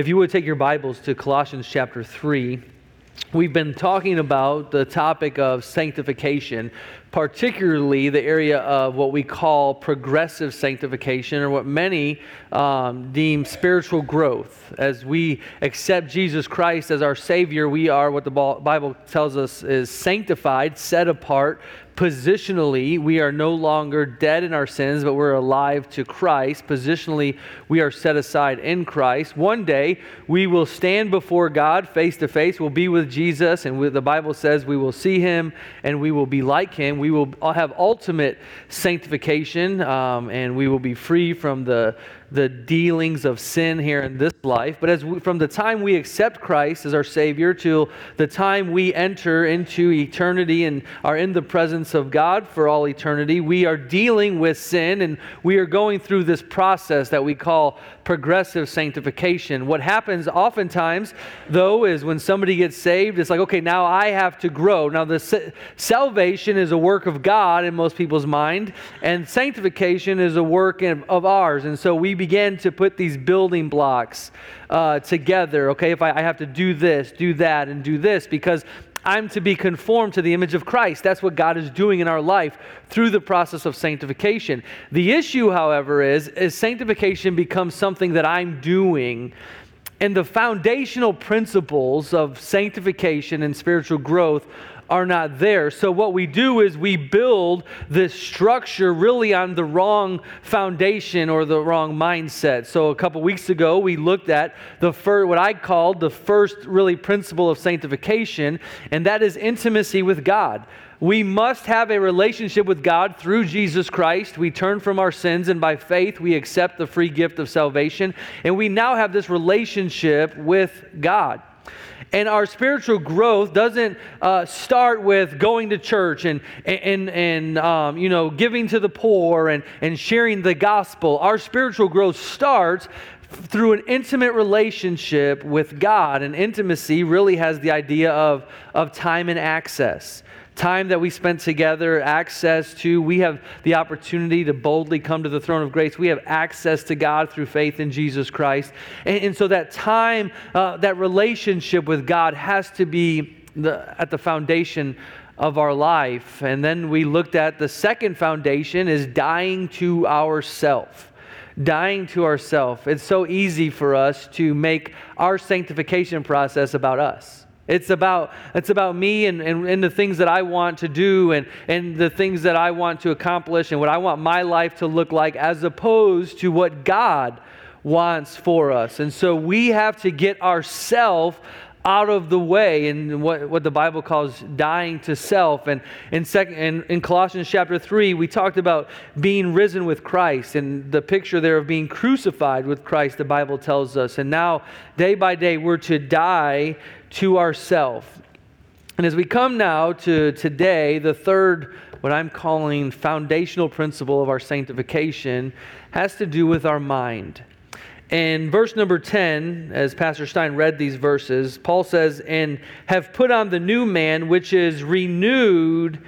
if you would take your Bibles to Colossians chapter 3, we've been talking about the topic of sanctification, particularly the area of what we call progressive sanctification, or what many um, deem spiritual growth. As we accept Jesus Christ as our Savior, we are what the Bible tells us is sanctified, set apart, Positionally, we are no longer dead in our sins, but we're alive to Christ. Positionally, we are set aside in Christ. One day, we will stand before God face to face. We'll be with Jesus, and the Bible says we will see him and we will be like him. We will have ultimate sanctification, um, and we will be free from the the dealings of sin here in this life, but as we, from the time we accept Christ as our Savior to the time we enter into eternity and are in the presence of God for all eternity, we are dealing with sin and we are going through this process that we call progressive sanctification. What happens oftentimes, though, is when somebody gets saved, it's like, okay, now I have to grow. Now, the salvation is a work of God in most people's mind, and sanctification is a work in, of ours. And so we begin to put these building blocks uh, together. Okay, if I, I have to do this, do that, and do this, because I'm to be conformed to the image of Christ. That's what God is doing in our life through the process of sanctification. The issue, however, is, is sanctification becomes something that I'm doing. And the foundational principles of sanctification and spiritual growth are not there. So, what we do is we build this structure really on the wrong foundation or the wrong mindset. So, a couple weeks ago, we looked at the first, what I called the first really principle of sanctification, and that is intimacy with God. We must have a relationship with God through Jesus Christ. We turn from our sins, and by faith, we accept the free gift of salvation. And we now have this relationship with God. And our spiritual growth doesn't uh, start with going to church and, and, and um, you know, giving to the poor and, and sharing the gospel. Our spiritual growth starts through an intimate relationship with God. And intimacy really has the idea of, of time and access time that we spent together, access to, we have the opportunity to boldly come to the throne of grace. We have access to God through faith in Jesus Christ. And, and so that time, uh, that relationship with God has to be the, at the foundation of our life. And then we looked at the second foundation is dying to ourself. Dying to ourself. It's so easy for us to make our sanctification process about us. It's about, it's about me and, and, and, the things that I want to do and, and the things that I want to accomplish and what I want my life to look like as opposed to what God wants for us. And so we have to get ourselves out of the way in what, what the Bible calls dying to self. And in, second, in, in Colossians chapter 3, we talked about being risen with Christ and the picture there of being crucified with Christ, the Bible tells us. And now, day by day, we're to die to ourselves. And as we come now to today, the third, what I'm calling foundational principle of our sanctification, has to do with our mind. In verse number 10, as Pastor Stein read these verses, Paul says, And have put on the new man, which is renewed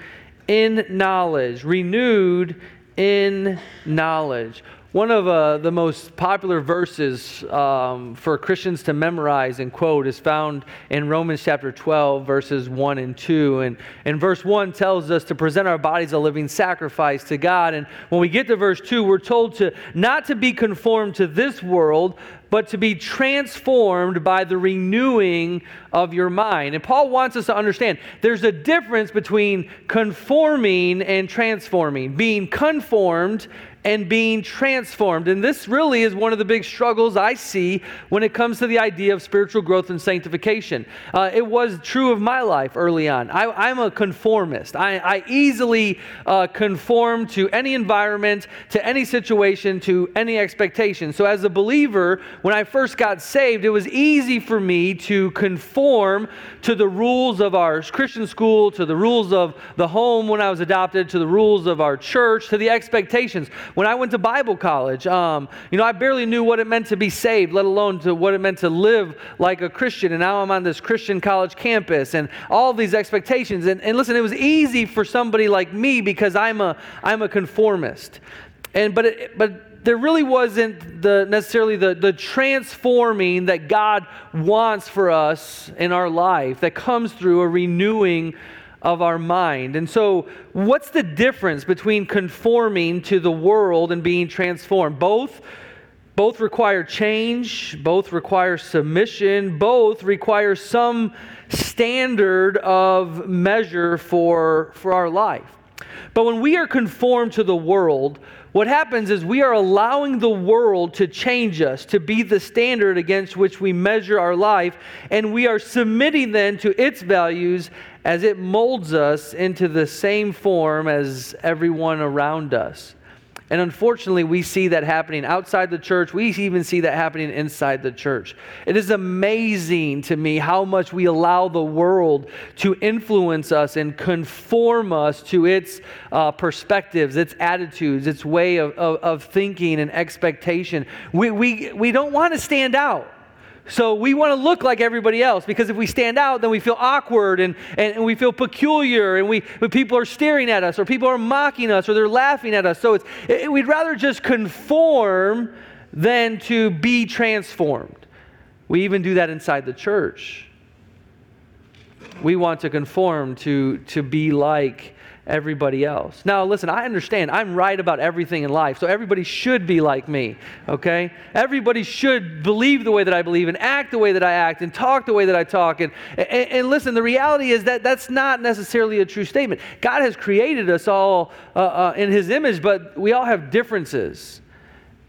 in knowledge. Renewed in knowledge. One of uh, the most popular verses um, for Christians to memorize and quote is found in Romans chapter 12, verses 1 and 2. And, and verse 1 tells us to present our bodies a living sacrifice to God. And when we get to verse 2, we're told to not to be conformed to this world, but to be transformed by the renewing of your mind. And Paul wants us to understand there's a difference between conforming and transforming. Being conformed and being transformed. And this really is one of the big struggles I see when it comes to the idea of spiritual growth and sanctification. Uh, it was true of my life early on. I, am a conformist. I, I easily uh, conform to any environment, to any situation, to any expectation. So, as a believer, when I first got saved, it was easy for me to conform to the rules of our Christian school, to the rules of the home when I was adopted, to the rules of our church, to the expectations. When I went to Bible college, um, you know, I barely knew what it meant to be saved, let alone to what it meant to live like a Christian. And now I'm on this Christian college campus and all these expectations. And, and listen, it was easy for somebody like me because I'm a, I'm a conformist. And, but, it, but there really wasn't the, necessarily the, the transforming that God wants for us in our life that comes through a renewing of our mind. And so, what's the difference between conforming to the world and being transformed? Both both require change, both require submission, both require some standard of measure for, for our life. But when we are conformed to the world, what happens is we are allowing the world to change us, to be the standard against which we measure our life, and we are submitting then to its values as it molds us into the same form as everyone around us. And unfortunately, we see that happening outside the church. We even see that happening inside the church. It is amazing to me how much we allow the world to influence us and conform us to its uh, perspectives, its attitudes, its way of, of, of thinking and expectation. We, we, we don't want to stand out. So we want to look like everybody else because if we stand out, then we feel awkward and, and, and we feel peculiar and we, people are staring at us or people are mocking us or they're laughing at us. So it's, it, we'd rather just conform than to be transformed. We even do that inside the church. We want to conform to, to be like everybody else. Now, listen, I understand I'm right about everything in life, so everybody should be like me, okay? Everybody should believe the way that I believe and act the way that I act and talk the way that I talk. And, and, and listen, the reality is that that's not necessarily a true statement. God has created us all uh, uh, in His image, but we all have differences.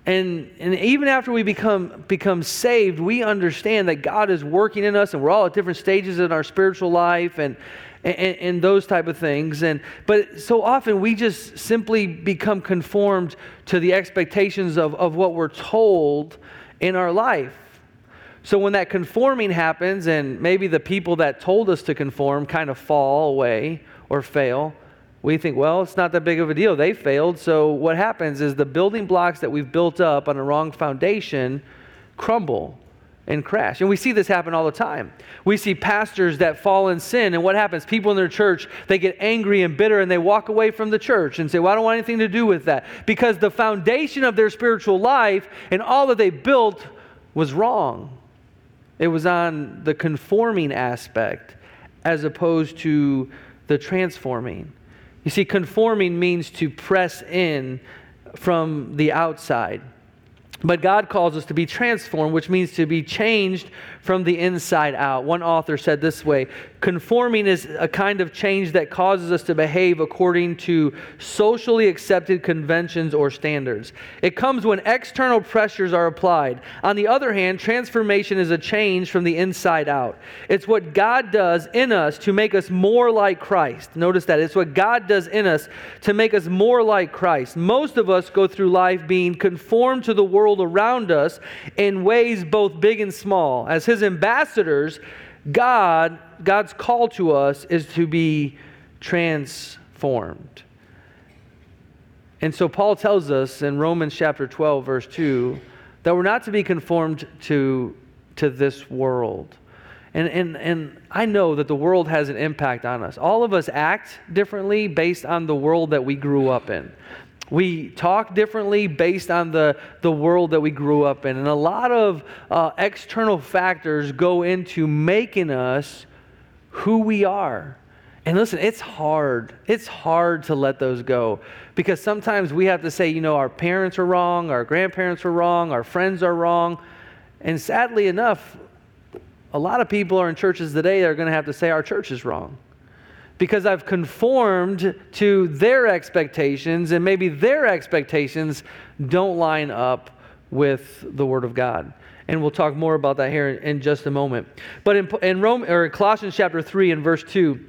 And, and even after we become, become saved, we understand that God is working in us and we're all at different stages in our spiritual life. And, and, and, those type of things. And but so often we just simply become conformed to the expectations of, of what we're told in our life. So when that conforming happens, and maybe the people that told us to conform kind of fall away or fail, we think, well, it's not that big of a deal. They failed. So what happens is the building blocks that we've built up on a wrong foundation crumble and crash. And we see this happen all the time. We see pastors that fall in sin, and what happens? People in their church, they get angry and bitter and they walk away from the church and say, Well, I don't want anything to do with that. Because the foundation of their spiritual life and all that they built was wrong. It was on the conforming aspect as opposed to the transforming. You see, conforming means to press in from the outside. But God calls us to be transformed, which means to be changed from the inside out. One author said this way Conforming is a kind of change that causes us to behave according to socially accepted conventions or standards. It comes when external pressures are applied. On the other hand, transformation is a change from the inside out. It's what God does in us to make us more like Christ. Notice that. It's what God does in us to make us more like Christ. Most of us go through life being conformed to the world around us in ways both big and small. As his ambassadors, God, God's call to us is to be transformed. And so Paul tells us in Romans chapter 12, verse 2, that we're not to be conformed to, to this world. And, and, and I know that the world has an impact on us. All of us act differently based on the world that we grew up in. We talk differently based on the, the world that we grew up in. And a lot of uh, external factors go into making us who we are. And listen, it's hard. It's hard to let those go because sometimes we have to say, you know, our parents are wrong, our grandparents are wrong, our friends are wrong. And sadly enough, a lot of people are in churches today that are going to have to say our church is wrong because I've conformed to their expectations, and maybe their expectations don't line up with the Word of God. And we'll talk more about that here in, just a moment. But in, in Rome or Colossians chapter 3 and verse 2,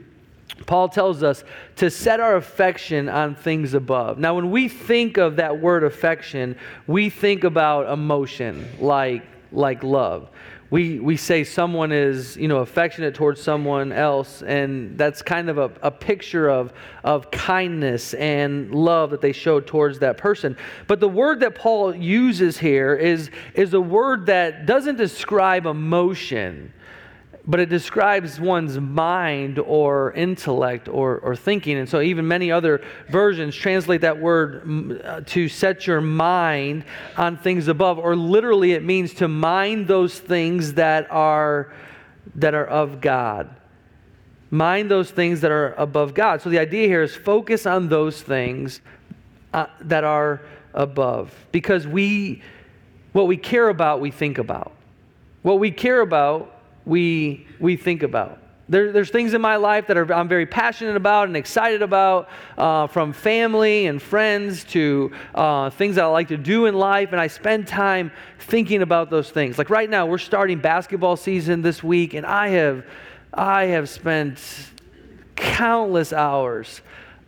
Paul tells us to set our affection on things above. Now, when we think of that word affection, we think about emotion like, like love we, we say someone is you know affectionate towards someone else and that's kind of a, a picture of, of kindness and love that they show towards that person. But the word that paul uses here is, is a word that doesn't describe emotion but it describes one's mind or intellect or, or thinking. And so, even many other versions translate that word uh, to set your mind on things above, or literally, it means to mind those things that are, that are of God. Mind those things that are above God. So, the idea here is focus on those things uh, that are above. Because we, what we care about, we think about. What we care about, we, we think about. There, there's things in my life that are, I'm very passionate about and excited about, uh, from family and friends to uh, things that I like to do in life, and I spend time thinking about those things. Like right now, we're starting basketball season this week, and I have, I have spent countless hours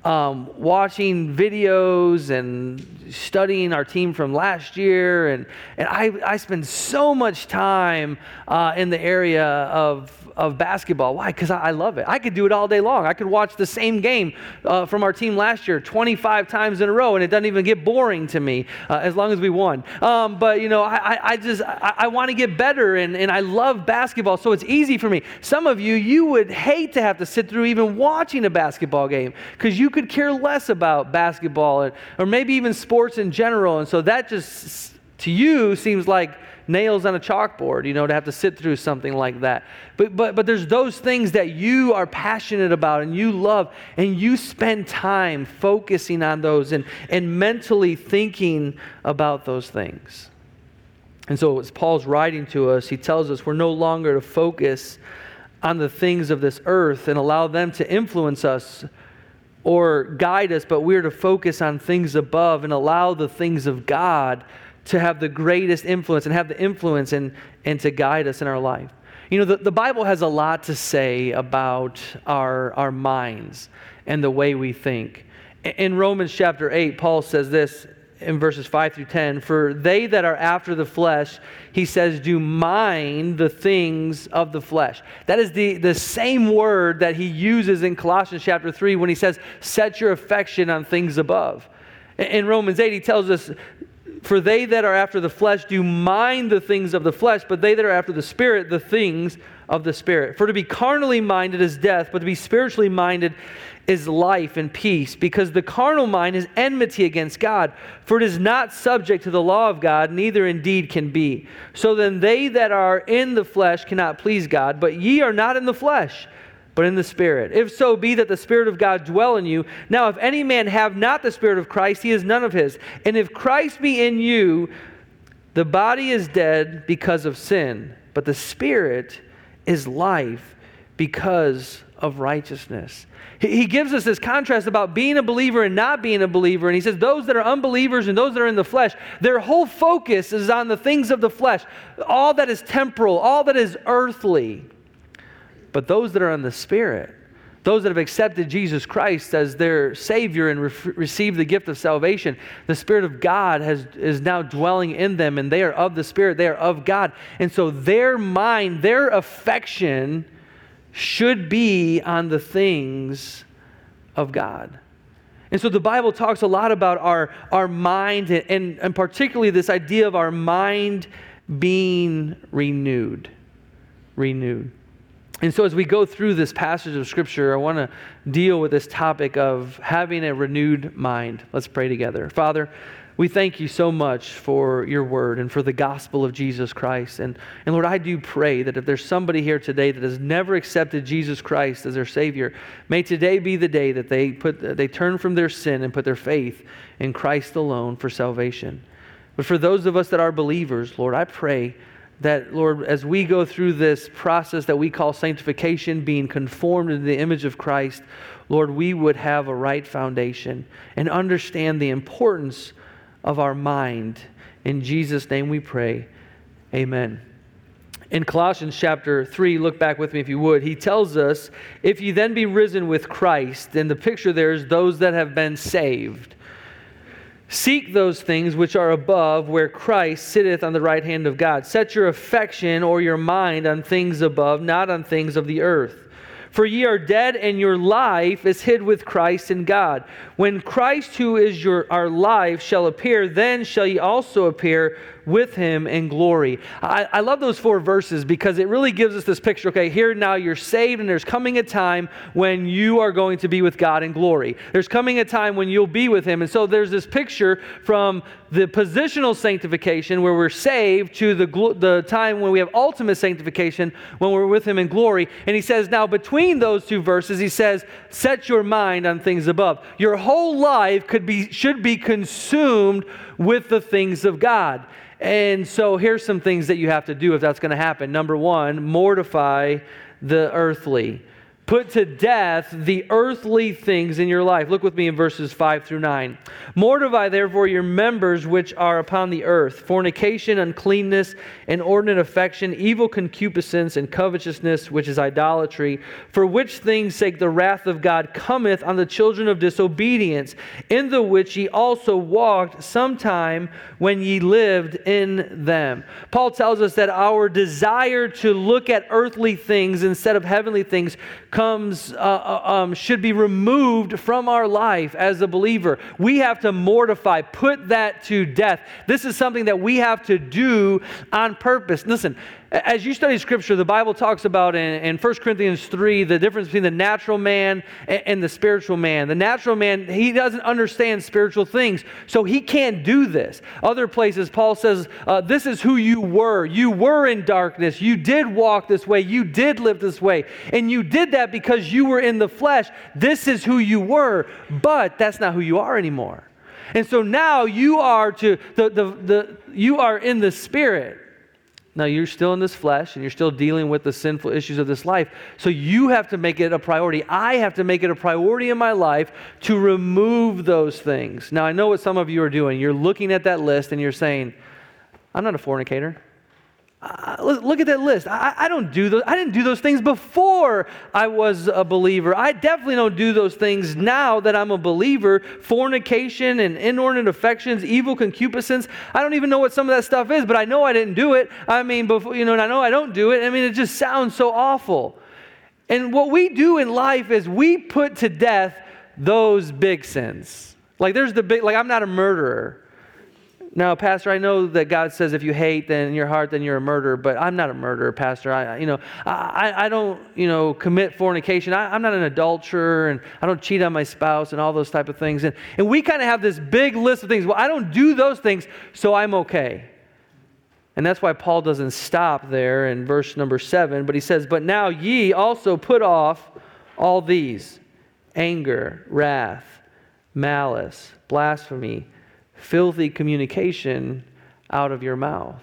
um, watching videos and studying our team from last year. And, and I, I spend so much time uh, in the area of of basketball. Why? Because I, I, love it. I could do it all day long. I could watch the same game uh, from our team last year 25 times in a row, and it doesn't even get boring to me uh, as long as we won. Um, but, you know, I, I just, I, I want to get better, and, and I love basketball, so it's easy for me. Some of you, you would hate to have to sit through even watching a basketball game because you could care less about basketball or maybe even sports in general. And so that just, to you, seems like nails on a chalkboard, you know, to have to sit through something like that. But, but, but there's those things that you are passionate about and you love, and you spend time focusing on those and, and mentally thinking about those things. And so, as Paul's writing to us, he tells us we're no longer to focus on the things of this earth and allow them to influence us or guide us, but we're to focus on things above and allow the things of God to have the greatest influence and have the influence and, and to guide us in our life. You know, the, the Bible has a lot to say about our, our minds and the way we think. In Romans chapter 8, Paul says this in verses 5 through 10 For they that are after the flesh, he says, do mind the things of the flesh. That is the, the same word that he uses in Colossians chapter 3 when he says, set your affection on things above. In Romans 8, he tells us, for they that are after the flesh do mind the things of the flesh, but they that are after the Spirit, the things of the Spirit. For to be carnally minded is death, but to be spiritually minded is life and peace, because the carnal mind is enmity against God, for it is not subject to the law of God, neither indeed can be. So then they that are in the flesh cannot please God, but ye are not in the flesh but in the Spirit. If so be that the Spirit of God dwell in you. Now, if any man have not the Spirit of Christ, he is none of his. And if Christ be in you, the body is dead because of sin, but the Spirit is life because of righteousness. He gives us this contrast about being a believer and not being a believer. And he says, Those that are unbelievers and those that are in the flesh, their whole focus is on the things of the flesh, all that is temporal, all that is earthly. But those that are in the Spirit, those that have accepted Jesus Christ as their Savior and re- received the gift of salvation, the Spirit of God has, is now dwelling in them, and they are of the Spirit, they are of God. And so their mind, their affection should be on the things of God. And so the Bible talks a lot about our, our mind, and, and, and particularly this idea of our mind being renewed. Renewed. And so, as we go through this passage of Scripture, I want to deal with this topic of having a renewed mind. Let's pray together. Father, we thank you so much for your word and for the gospel of Jesus Christ. And, and Lord, I do pray that if there's somebody here today that has never accepted Jesus Christ as their Savior, may today be the day that they, put, they turn from their sin and put their faith in Christ alone for salvation. But for those of us that are believers, Lord, I pray that, Lord, as we go through this process that we call sanctification, being conformed into the image of Christ, Lord, we would have a right foundation and understand the importance of our mind. In Jesus' name we pray. Amen. In Colossians chapter 3, look back with me if you would, he tells us, If ye then be risen with Christ, and the picture there is those that have been saved. Seek those things which are above, where Christ sitteth on the right hand of God. Set your affection or your mind on things above, not on things of the earth. For ye are dead, and your life is hid with Christ in God. When Christ, who is your, our life, shall appear, then shall ye also appear with him in glory. I, I love those four verses because it really gives us this picture. Okay, here now you're saved, and there's coming a time when you are going to be with God in glory. There's coming a time when you'll be with him. And so there's this picture from the positional sanctification where we're saved to the, the time when we have ultimate sanctification when we're with him in glory. And he says, now between those two verses, he says, set your mind on things above. Your whole life could be, should be consumed with the things of God. And so here's some things that you have to do if that's going to happen. Number one, mortify the earthly. Put to death the earthly things in your life. Look with me in verses 5 through 9. Mortify therefore your members which are upon the earth fornication, uncleanness, inordinate affection, evil concupiscence, and covetousness, which is idolatry, for which things sake the wrath of God cometh on the children of disobedience, in the which ye also walked sometime when ye lived in them. Paul tells us that our desire to look at earthly things instead of heavenly things comes, uh, uh, um, should be removed from our life as a believer. We have to mortify, put that to death. This is something that we have to do on purpose. Listen, as you study Scripture, the Bible talks about in, in 1 Corinthians 3 the difference between the natural man and, and, the spiritual man. The natural man, he doesn't understand spiritual things, so he can't do this. Other places, Paul says, uh, This is who you were. You were in darkness. You did walk this way. You did live this way. And you did that because you were in the flesh. This is who you were, but that's not who you are anymore. And so now you are to the, the, the you are in the spirit. Now, you're still in this flesh and you're still dealing with the sinful issues of this life. So, you have to make it a priority. I have to make it a priority in my life to remove those things. Now, I know what some of you are doing. You're looking at that list and you're saying, I'm not a fornicator. Uh, look at that list. I, I, don't do those. I didn't do those things before I was a believer. I definitely don't do those things now that I'm a believer. Fornication and inordinate affections, evil concupiscence. I don't even know what some of that stuff is, but I know I didn't do it. I mean, before you know, and I know I don't do it. I mean, it just sounds so awful. And what we do in life is we put to death those big sins. Like there's the big. Like I'm not a murderer. Now, Pastor, I know that God says if you hate then in your heart, then you're a murderer, but I'm not a murderer, Pastor. I, you know, I, I don't, you know, commit fornication. I, am not an adulterer, and I don't cheat on my spouse, and all those type of things. And, and we kind of have this big list of things. Well, I don't do those things, so I'm okay. And that's why Paul doesn't stop there in verse number seven, but he says, But now ye also put off all these anger, wrath, malice, blasphemy filthy communication out of your mouth.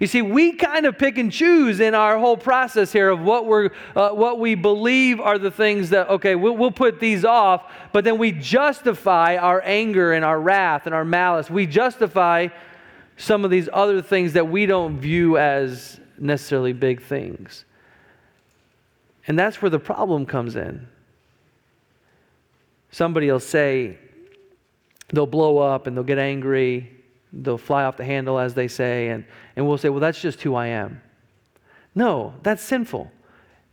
You see, we kind of pick and choose in our whole process here of what we're, uh, what we believe are the things that okay, we'll, we'll put these off, but then we justify our anger and our wrath and our malice. We justify some of these other things that we don't view as necessarily big things, and that's where the problem comes in. Somebody will say, they'll blow up and they'll get angry. They'll fly off the handle, as they say, and, and we'll say, well, that's just who I am. No, that's sinful.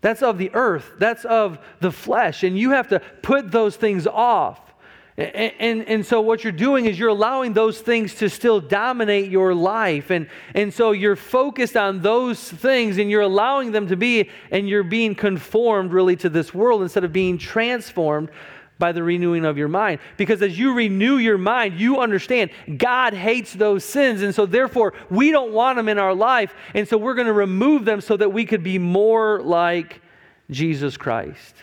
That's of the earth, that's of the flesh, and you have to put those things off. And, and, and, so what you're doing is you're allowing those things to still dominate your life. And, and so you're focused on those things and you're allowing them to be, and you're being conformed really to this world instead of being transformed by the renewing of your mind. Because as you renew your mind, you understand God hates those sins. And so, therefore, we don't want them in our life. And so, we're going to remove them so that we could be more like Jesus Christ.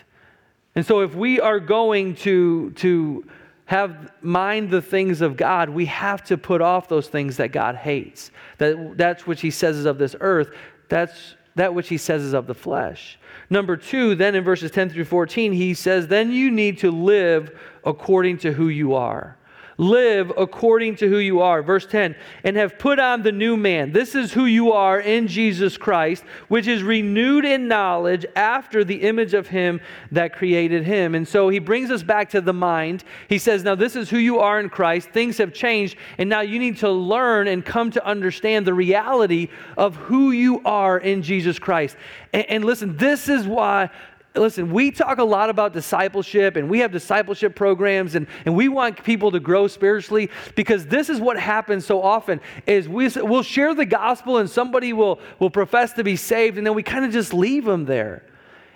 And so, if we are going to, to have mind the things of God, we have to put off those things that God hates. That, that's what He says is of this earth. That's that which He says is of the flesh. Number two, then in verses 10 through 14, he says, Then you need to live according to who you are. Live according to who you are. Verse 10 and have put on the new man. This is who you are in Jesus Christ, which is renewed in knowledge after the image of him that created him. And so he brings us back to the mind. He says, Now this is who you are in Christ. Things have changed, and now you need to learn and come to understand the reality of who you are in Jesus Christ. And, and listen, this is why listen, we talk a lot about discipleship and we have discipleship programs and, and we want people to grow spiritually because this is what happens so often is we, we'll share the gospel and somebody will, will profess to be saved and then we kind of just leave them there.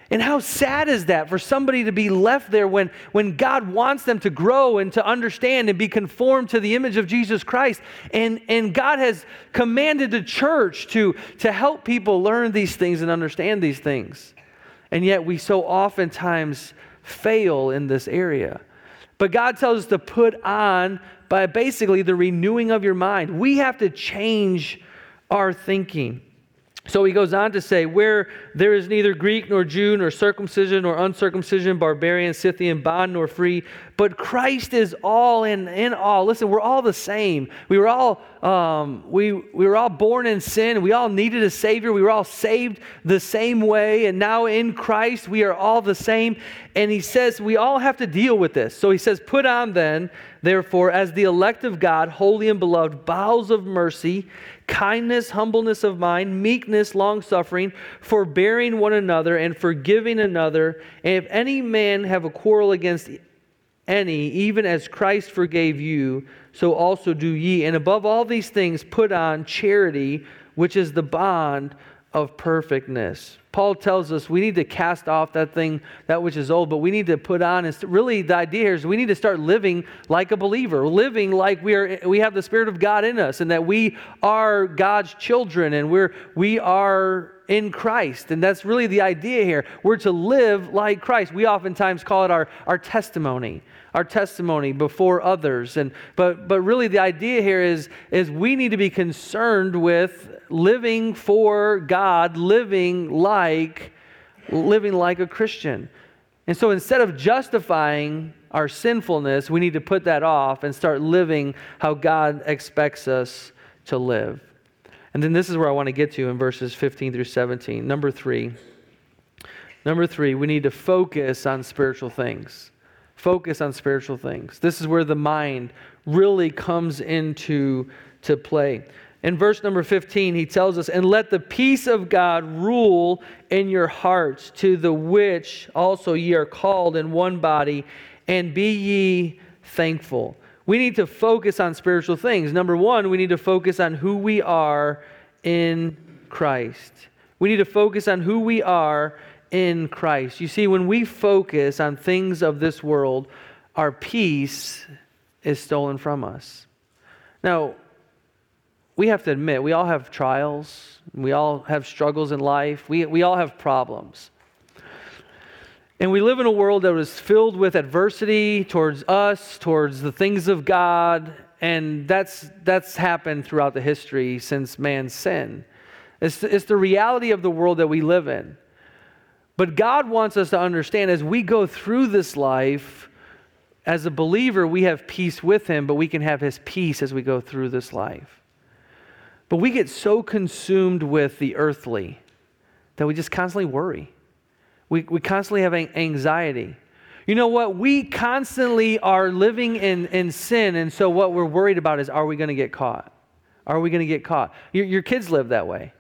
And how sad is that for somebody to be left there when, when God wants them to grow and to understand and be conformed to the image of Jesus Christ? And, and God has commanded the church to, to help people learn these things and understand these things. And yet we so oftentimes fail in this area. But God tells us to put on by basically the renewing of your mind. We have to change our thinking. So he goes on to say, Where there is neither Greek nor Jew, nor circumcision nor uncircumcision, barbarian, Scythian, bond nor free, but Christ is all in, in all. Listen, we're all the same. We were all, um, we, we were all born in sin. We all needed a Savior. We were all saved the same way. And now in Christ, we are all the same. And he says we all have to deal with this. So he says, Put on then, therefore, as the elect of God, holy and beloved, bowels of mercy kindness, humbleness of mind, meekness, long suffering, forbearing one another, and forgiving another. And if any man have a quarrel against any, even as Christ forgave you, so also do ye. And above all these things, put on charity, which is the bond of perfectness. Paul tells us we need to cast off that thing, that which is old, but we need to put on. And really, the idea here is we need to start living like a believer, living like we are. We have the Spirit of God in us, and that we are God's children, and we're we are in Christ. And that's really the idea here. We're to live like Christ. We oftentimes call it our, our testimony our testimony before others and but but really the idea here is is we need to be concerned with living for God, living like living like a Christian. And so instead of justifying our sinfulness, we need to put that off and start living how God expects us to live. And then this is where I want to get to in verses 15 through 17. Number 3. Number 3, we need to focus on spiritual things. Focus on spiritual things. This is where the mind really comes into to play. In verse number 15, he tells us, And let the peace of God rule in your hearts, to the which also ye are called in one body, and be ye thankful. We need to focus on spiritual things. Number one, we need to focus on who we are in Christ. We need to focus on who we are in Christ. You see, when we focus on things of this world, our peace is stolen from us. Now, we have to admit, we all have trials, we all have struggles in life, we, we all have problems. And we live in a world that is filled with adversity towards us, towards the things of God, and that's, that's happened throughout the history since man's sin. It's, it's the reality of the world that we live in. But God wants us to understand as we go through this life, as a believer, we have peace with Him, but we can have His peace as we go through this life. But we get so consumed with the earthly that we just constantly worry. We, we constantly have anxiety. You know what? We constantly are living in, in sin, and so what we're worried about is are we going to get caught? Are we going to get caught? Your, your kids live that way.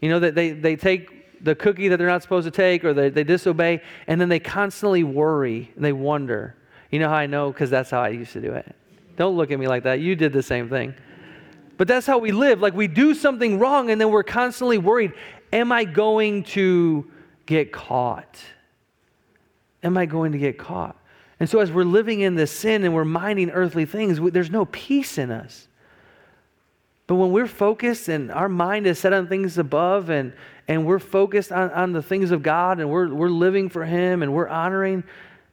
You know, that they, they take the cookie that they're not supposed to take or they, they disobey, and then they constantly worry and they wonder. You know how I know? Because that's how I used to do it. Don't look at me like that. You did the same thing. But that's how we live. Like we do something wrong and then we're constantly worried Am I going to get caught? Am I going to get caught? And so, as we're living in this sin and we're minding earthly things, there's no peace in us. But when we're focused and our mind is set on things above and, and we're focused on, on the things of God and we're, we're living for Him and we're honoring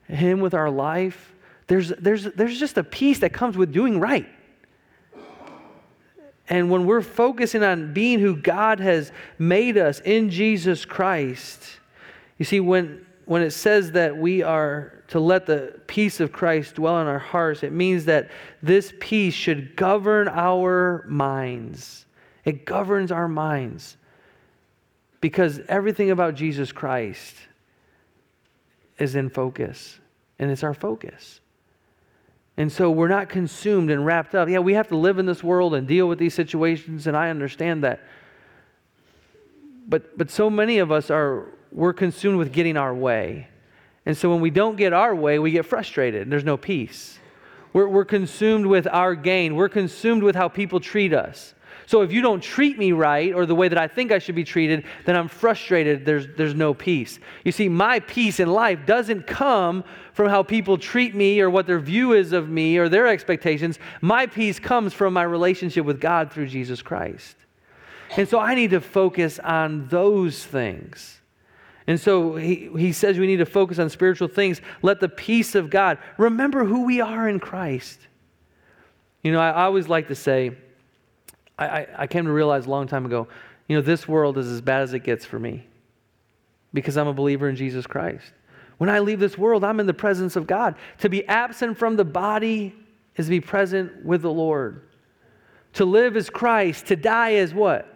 Him with our life, there's, there's, there's just a peace that comes with doing right. And when we're focusing on being who God has made us in Jesus Christ, you see, when, when it says that we are to let the peace of Christ dwell in our hearts, it means that this peace should govern our minds. It governs our minds. Because everything about Jesus Christ is in focus, and it's our focus. And so we're not consumed and wrapped up. Yeah, we have to live in this world and deal with these situations, and I understand that. But, but so many of us are we're consumed with getting our way. And so when we don't get our way, we get frustrated and there's no peace. We're, we're consumed with our gain. We're consumed with how people treat us. So if you don't treat me right or the way that I think I should be treated, then I'm frustrated. There's, there's no peace. You see, my peace in life doesn't come from how people treat me or what their view is of me or their expectations. My peace comes from my relationship with God through Jesus Christ. And so I need to focus on those things. And so he, he says we need to focus on spiritual things. Let the peace of God, remember who we are in Christ. You know, I, I always like to say, I, I came to realize a long time ago, you know, this world is as bad as it gets for me because I'm a believer in Jesus Christ. When I leave this world, I'm in the presence of God. To be absent from the body is to be present with the Lord. To live is Christ, to die is what?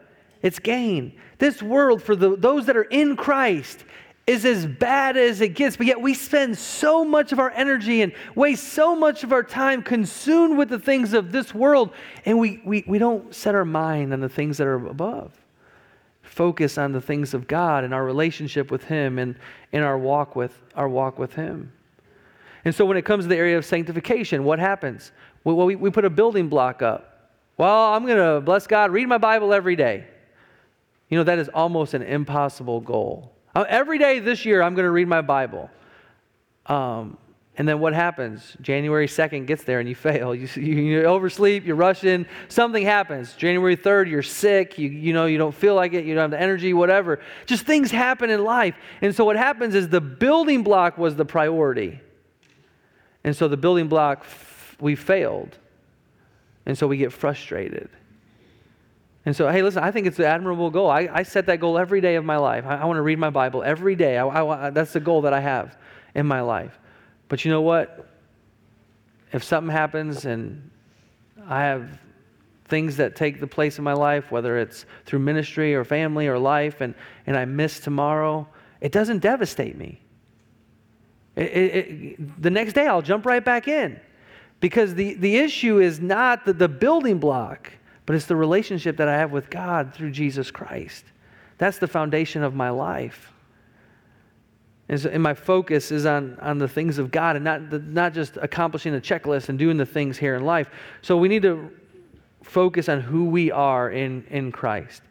It's gain. This world, for the, those that are in Christ, is as bad as it gets, but yet we spend so much of our energy and waste so much of our time consumed with the things of this world, and we, we, we don't set our mind on the things that are above. Focus on the things of God and our relationship with Him and in our walk with our walk with Him. And so when it comes to the area of sanctification, what happens? Well, we, we put a building block up. Well, I'm going to bless God, read my Bible every day. You know, that is almost an impossible goal. Uh, every day this year, I'm going to read my Bible. Um, and then what happens? January 2nd gets there and you fail. You, you, you, oversleep, you're rushing, something happens. January 3rd, you're sick, you, you know, you don't feel like it, you don't have the energy, whatever. Just things happen in life. And so what happens is the building block was the priority. And so the building block, we failed. And so we get frustrated. And so, hey, listen, I think it's an admirable goal. I, I set that goal every day of my life. I, I want to read my Bible every day. I, that's the goal that I have in my life. But you know what? If something happens and I have things that take the place of my life, whether it's through ministry or family or life, and, and I miss tomorrow, it doesn't devastate me. It, it, it, the next day, I'll jump right back in. Because the, the issue is not the, the building block but it's the relationship that I have with God through Jesus Christ. That's the foundation of my life. And, so, and my focus is on, on the things of God and not, the, not just accomplishing a checklist and doing the things here in life. So we need to focus on who we are in, in Christ.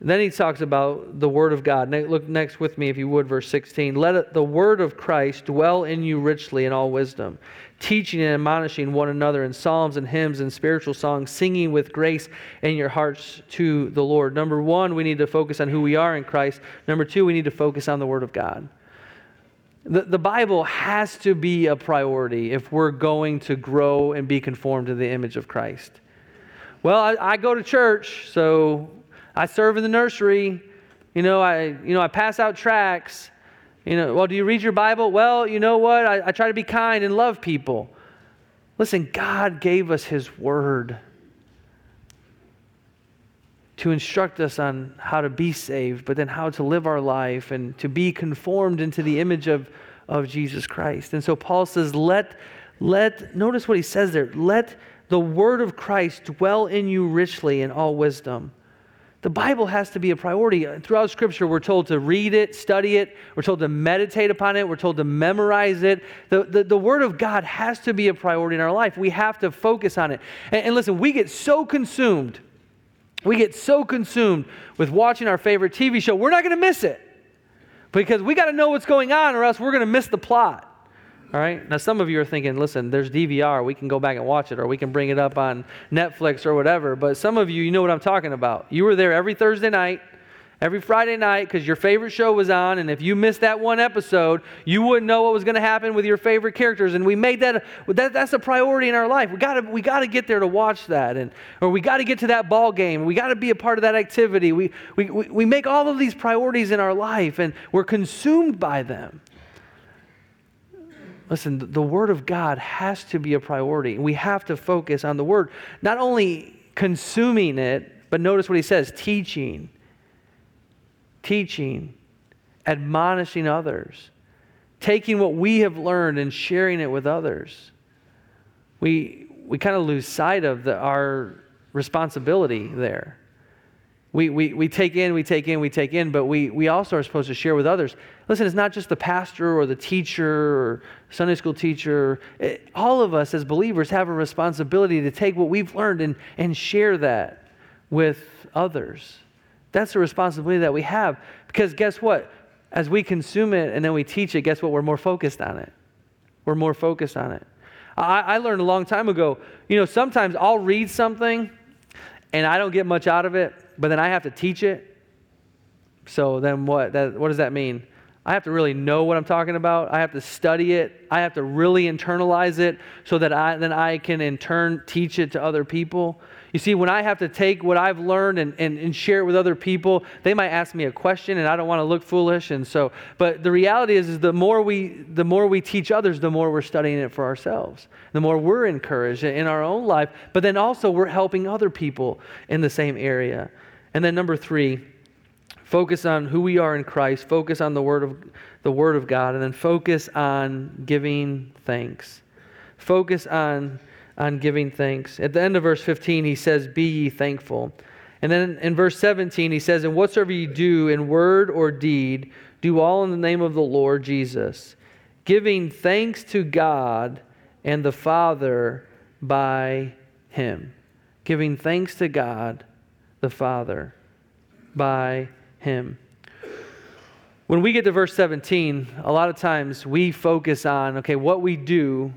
Then he talks about the Word of God. Look next with me, if you would, verse 16. Let the Word of Christ dwell in you richly in all wisdom, teaching and admonishing one another in psalms and hymns and spiritual songs, singing with grace in your hearts to the Lord. Number one, we need to focus on who we are in Christ. Number two, we need to focus on the Word of God. The, the Bible has to be a priority if we're going to grow and be conformed to the image of Christ. Well, I, I go to church, so I serve in the nursery. You know, I, you know, I pass out tracts. You know, well, do you read your Bible? Well, you know what? I, I try to be kind and love people. Listen, God gave us His Word to instruct us on how to be saved, but then how to live our life and to be conformed into the image of, of Jesus Christ. And so Paul says, let, let, notice what he says there, let the word of Christ dwell in you richly in all wisdom the Bible has to be a priority. Throughout Scripture, we're told to read it, study it, we're told to meditate upon it, we're told to memorize it. The, the, the Word of God has to be a priority in our life. We have to focus on it. And, and listen, we get so consumed, we get so consumed with watching our favorite TV show, we're not going to miss it because we got to know what's going on or else we're going to miss the plot. All right? Now, some of you are thinking, listen, there's DVR. We can go back and watch it, or we can bring it up on Netflix or whatever. But some of you, you know what I'm talking about. You were there every Thursday night, every Friday night, because your favorite show was on. And if you missed that one episode, you wouldn't know what was going to happen with your favorite characters. And we made that, that that's a priority in our life. We got we to get there to watch that. And, or we got to get to that ball game. We got to be a part of that activity. We, we, we make all of these priorities in our life, and we're consumed by them. Listen, the Word of God has to be a priority. We have to focus on the Word, not only consuming it, but notice what he says teaching, teaching, admonishing others, taking what we have learned and sharing it with others. We, we kind of lose sight of the, our responsibility there. We, we, we take in, we take in, we take in, but we, we also are supposed to share with others. Listen, it's not just the pastor or the teacher or Sunday school teacher. It, all of us as believers have a responsibility to take what we've learned and, and share that with others. That's the responsibility that we have. Because guess what? As we consume it and then we teach it, guess what? We're more focused on it. We're more focused on it. I, I learned a long time ago, you know, sometimes I'll read something and I don't get much out of it but then I have to teach it. So then what? That, what does that mean? I have to really know what I'm talking about. I have to study it. I have to really internalize it so that I, then I can in turn teach it to other people. You see, when I have to take what I've learned and, and, and share it with other people, they might ask me a question and I don't want to look foolish. And so, but the reality is, is the more we the more we teach others, the more we're studying it for ourselves. The more we're encouraged in our own life, but then also we're helping other people in the same area. And then number three, focus on who we are in Christ, focus on the word of the word of God, and then focus on giving thanks. Focus on on giving thanks. At the end of verse 15, he says, Be ye thankful. And then in verse 17, he says, And whatsoever you do in word or deed, do all in the name of the Lord Jesus, giving thanks to God and the Father by him. Giving thanks to God the Father by him. When we get to verse 17, a lot of times we focus on, okay, what we do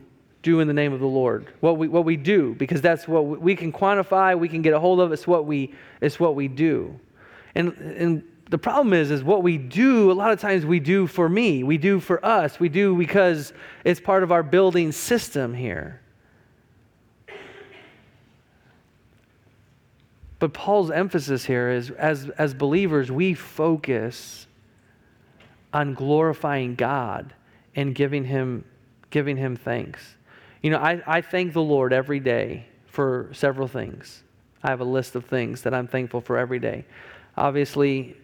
do in the name of the Lord. What we, what we do, because that's what we can quantify, we can get a hold of, it's what we, it's what we do. And, and the problem is, is what we do, a lot of times we do for me, we do for us, we do because it's part of our building system here. But Paul's emphasis here is as, as believers, we focus on glorifying God and giving him, giving him thanks. You know, I, I thank the Lord every day for several things. I have a list of things that I'm thankful for every day. Obviously,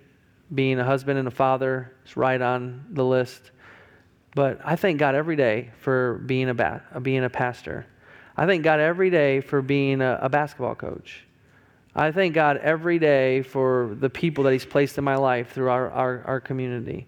being a husband and a father is right on the list. But I thank God every day for being a, ba- being a pastor. I thank God every day for being a, a basketball coach. I thank God every day for the people that He's placed in my life through our, our, our community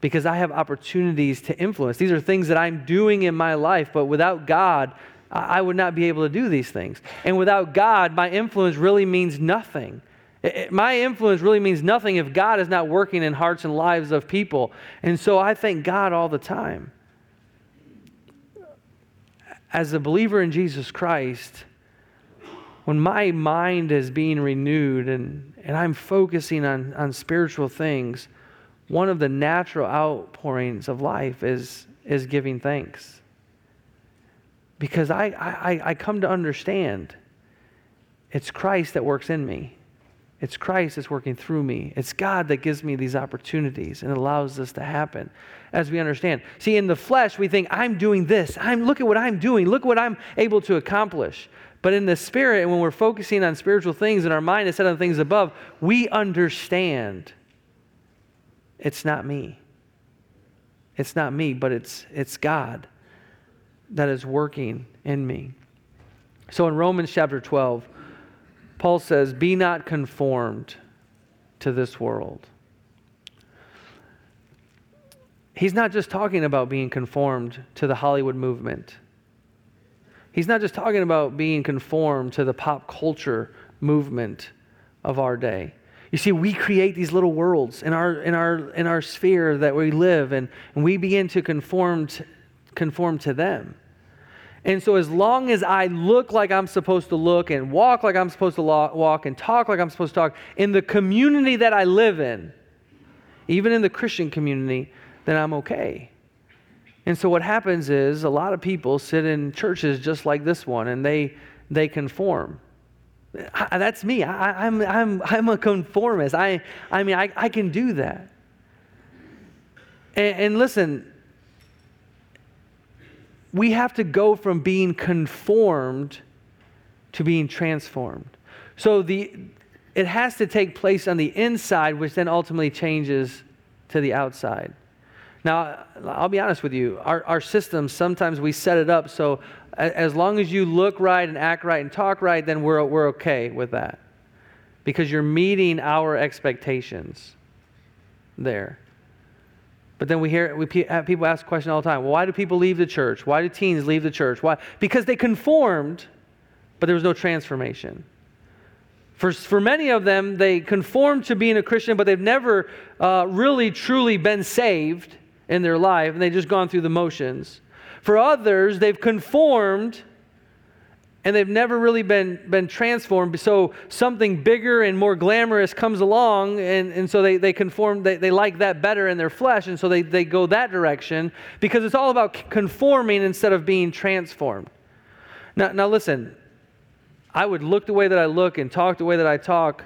because I have opportunities to influence. These are things that I'm doing in my life, but without God, I would not be able to do these things. And without God, my influence really means nothing. It, my influence really means nothing if God is not working in hearts and lives of people. And so I thank God all the time. As a believer in Jesus Christ, when my mind is being renewed and, and I'm focusing on, on spiritual things, one of the natural outpourings of life is, is giving thanks. Because I, I, I come to understand it's Christ that works in me. It's Christ that's working through me. It's God that gives me these opportunities and allows this to happen as we understand. See, in the flesh, we think, I'm doing this. I'm, look at what I'm doing. Look what I'm able to accomplish. But in the spirit, when we're focusing on spiritual things and our mind is set on things above, we understand it's not me. It's not me, but it's, it's God that is working in me. So in Romans chapter 12, Paul says, Be not conformed to this world. He's not just talking about being conformed to the Hollywood movement. He's not just talking about being conformed to the pop culture movement of our day. You see, we create these little worlds in our, in our, in our sphere that we live, and, and we begin to conform to, conform to them. And so, as long as I look like I'm supposed to look and walk like I'm supposed to walk and talk like I'm supposed to talk in the community that I live in, even in the Christian community, then I'm okay. And so, what happens is a lot of people sit in churches just like this one and they, they conform. I, that's me. I, am I'm, I'm, I'm a conformist. I, I mean, I, I can do that. And, and listen, we have to go from being conformed to being transformed. So the, it has to take place on the inside, which then ultimately changes to the outside. Now, I'll be honest with you, our, our system, sometimes we set it up so as long as you look right and act right and talk right, then we're, we're okay with that. because you're meeting our expectations there. But then we hear we people ask the question all the time why do people leave the church? Why do teens leave the church? Why? Because they conformed, but there was no transformation. For, for many of them, they conformed to being a Christian, but they've never uh, really truly been saved in their life, and they've just gone through the motions. For others, they've conformed and they've never really been, been transformed. So something bigger and more glamorous comes along, and, and so they, they conform, they, they like that better in their flesh, and so they, they go that direction because it's all about conforming instead of being transformed. Now, now listen, I would look the way that I look and talk the way that I talk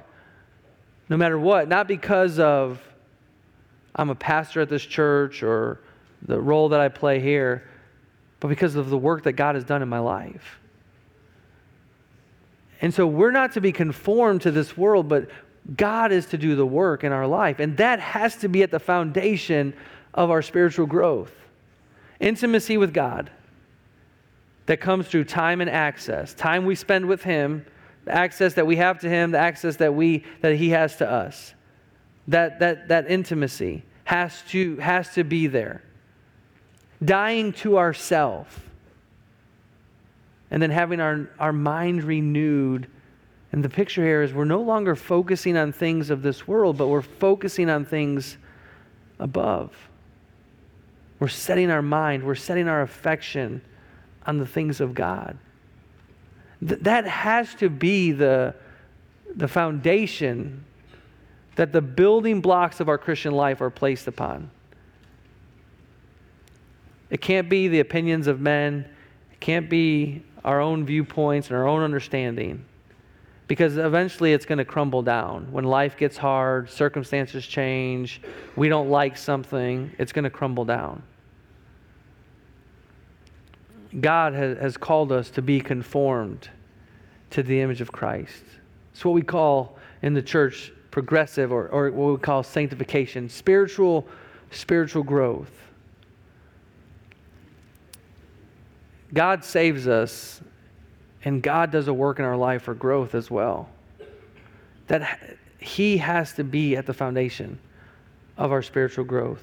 no matter what, not because of I'm a pastor at this church or the role that I play here, but because of the work that God has done in my life. And so we're not to be conformed to this world, but God is to do the work in our life. And that has to be at the foundation of our spiritual growth. Intimacy with God that comes through time and access, time we spend with Him, the access that we have to Him, the access that, we, that He has to us. That, that, that intimacy has to, has to be there. Dying to ourself and then having our, our mind renewed. And the picture here is we're no longer focusing on things of this world, but we're focusing on things above. We're setting our mind, we're setting our affection on the things of God. Th- that has to be the, the foundation that the building blocks of our Christian life are placed upon. It can't be the opinions of men. It can't be our own viewpoints and our own understanding because eventually it's going to crumble down. When life gets hard, circumstances change, we don't like something, it's going to crumble down. God has, called us to be conformed to the image of Christ. It's what we call in the church progressive or, or what we call sanctification, spiritual, spiritual growth. God saves us, and God does a work in our life for growth as well. That He has to be at the foundation of our spiritual growth.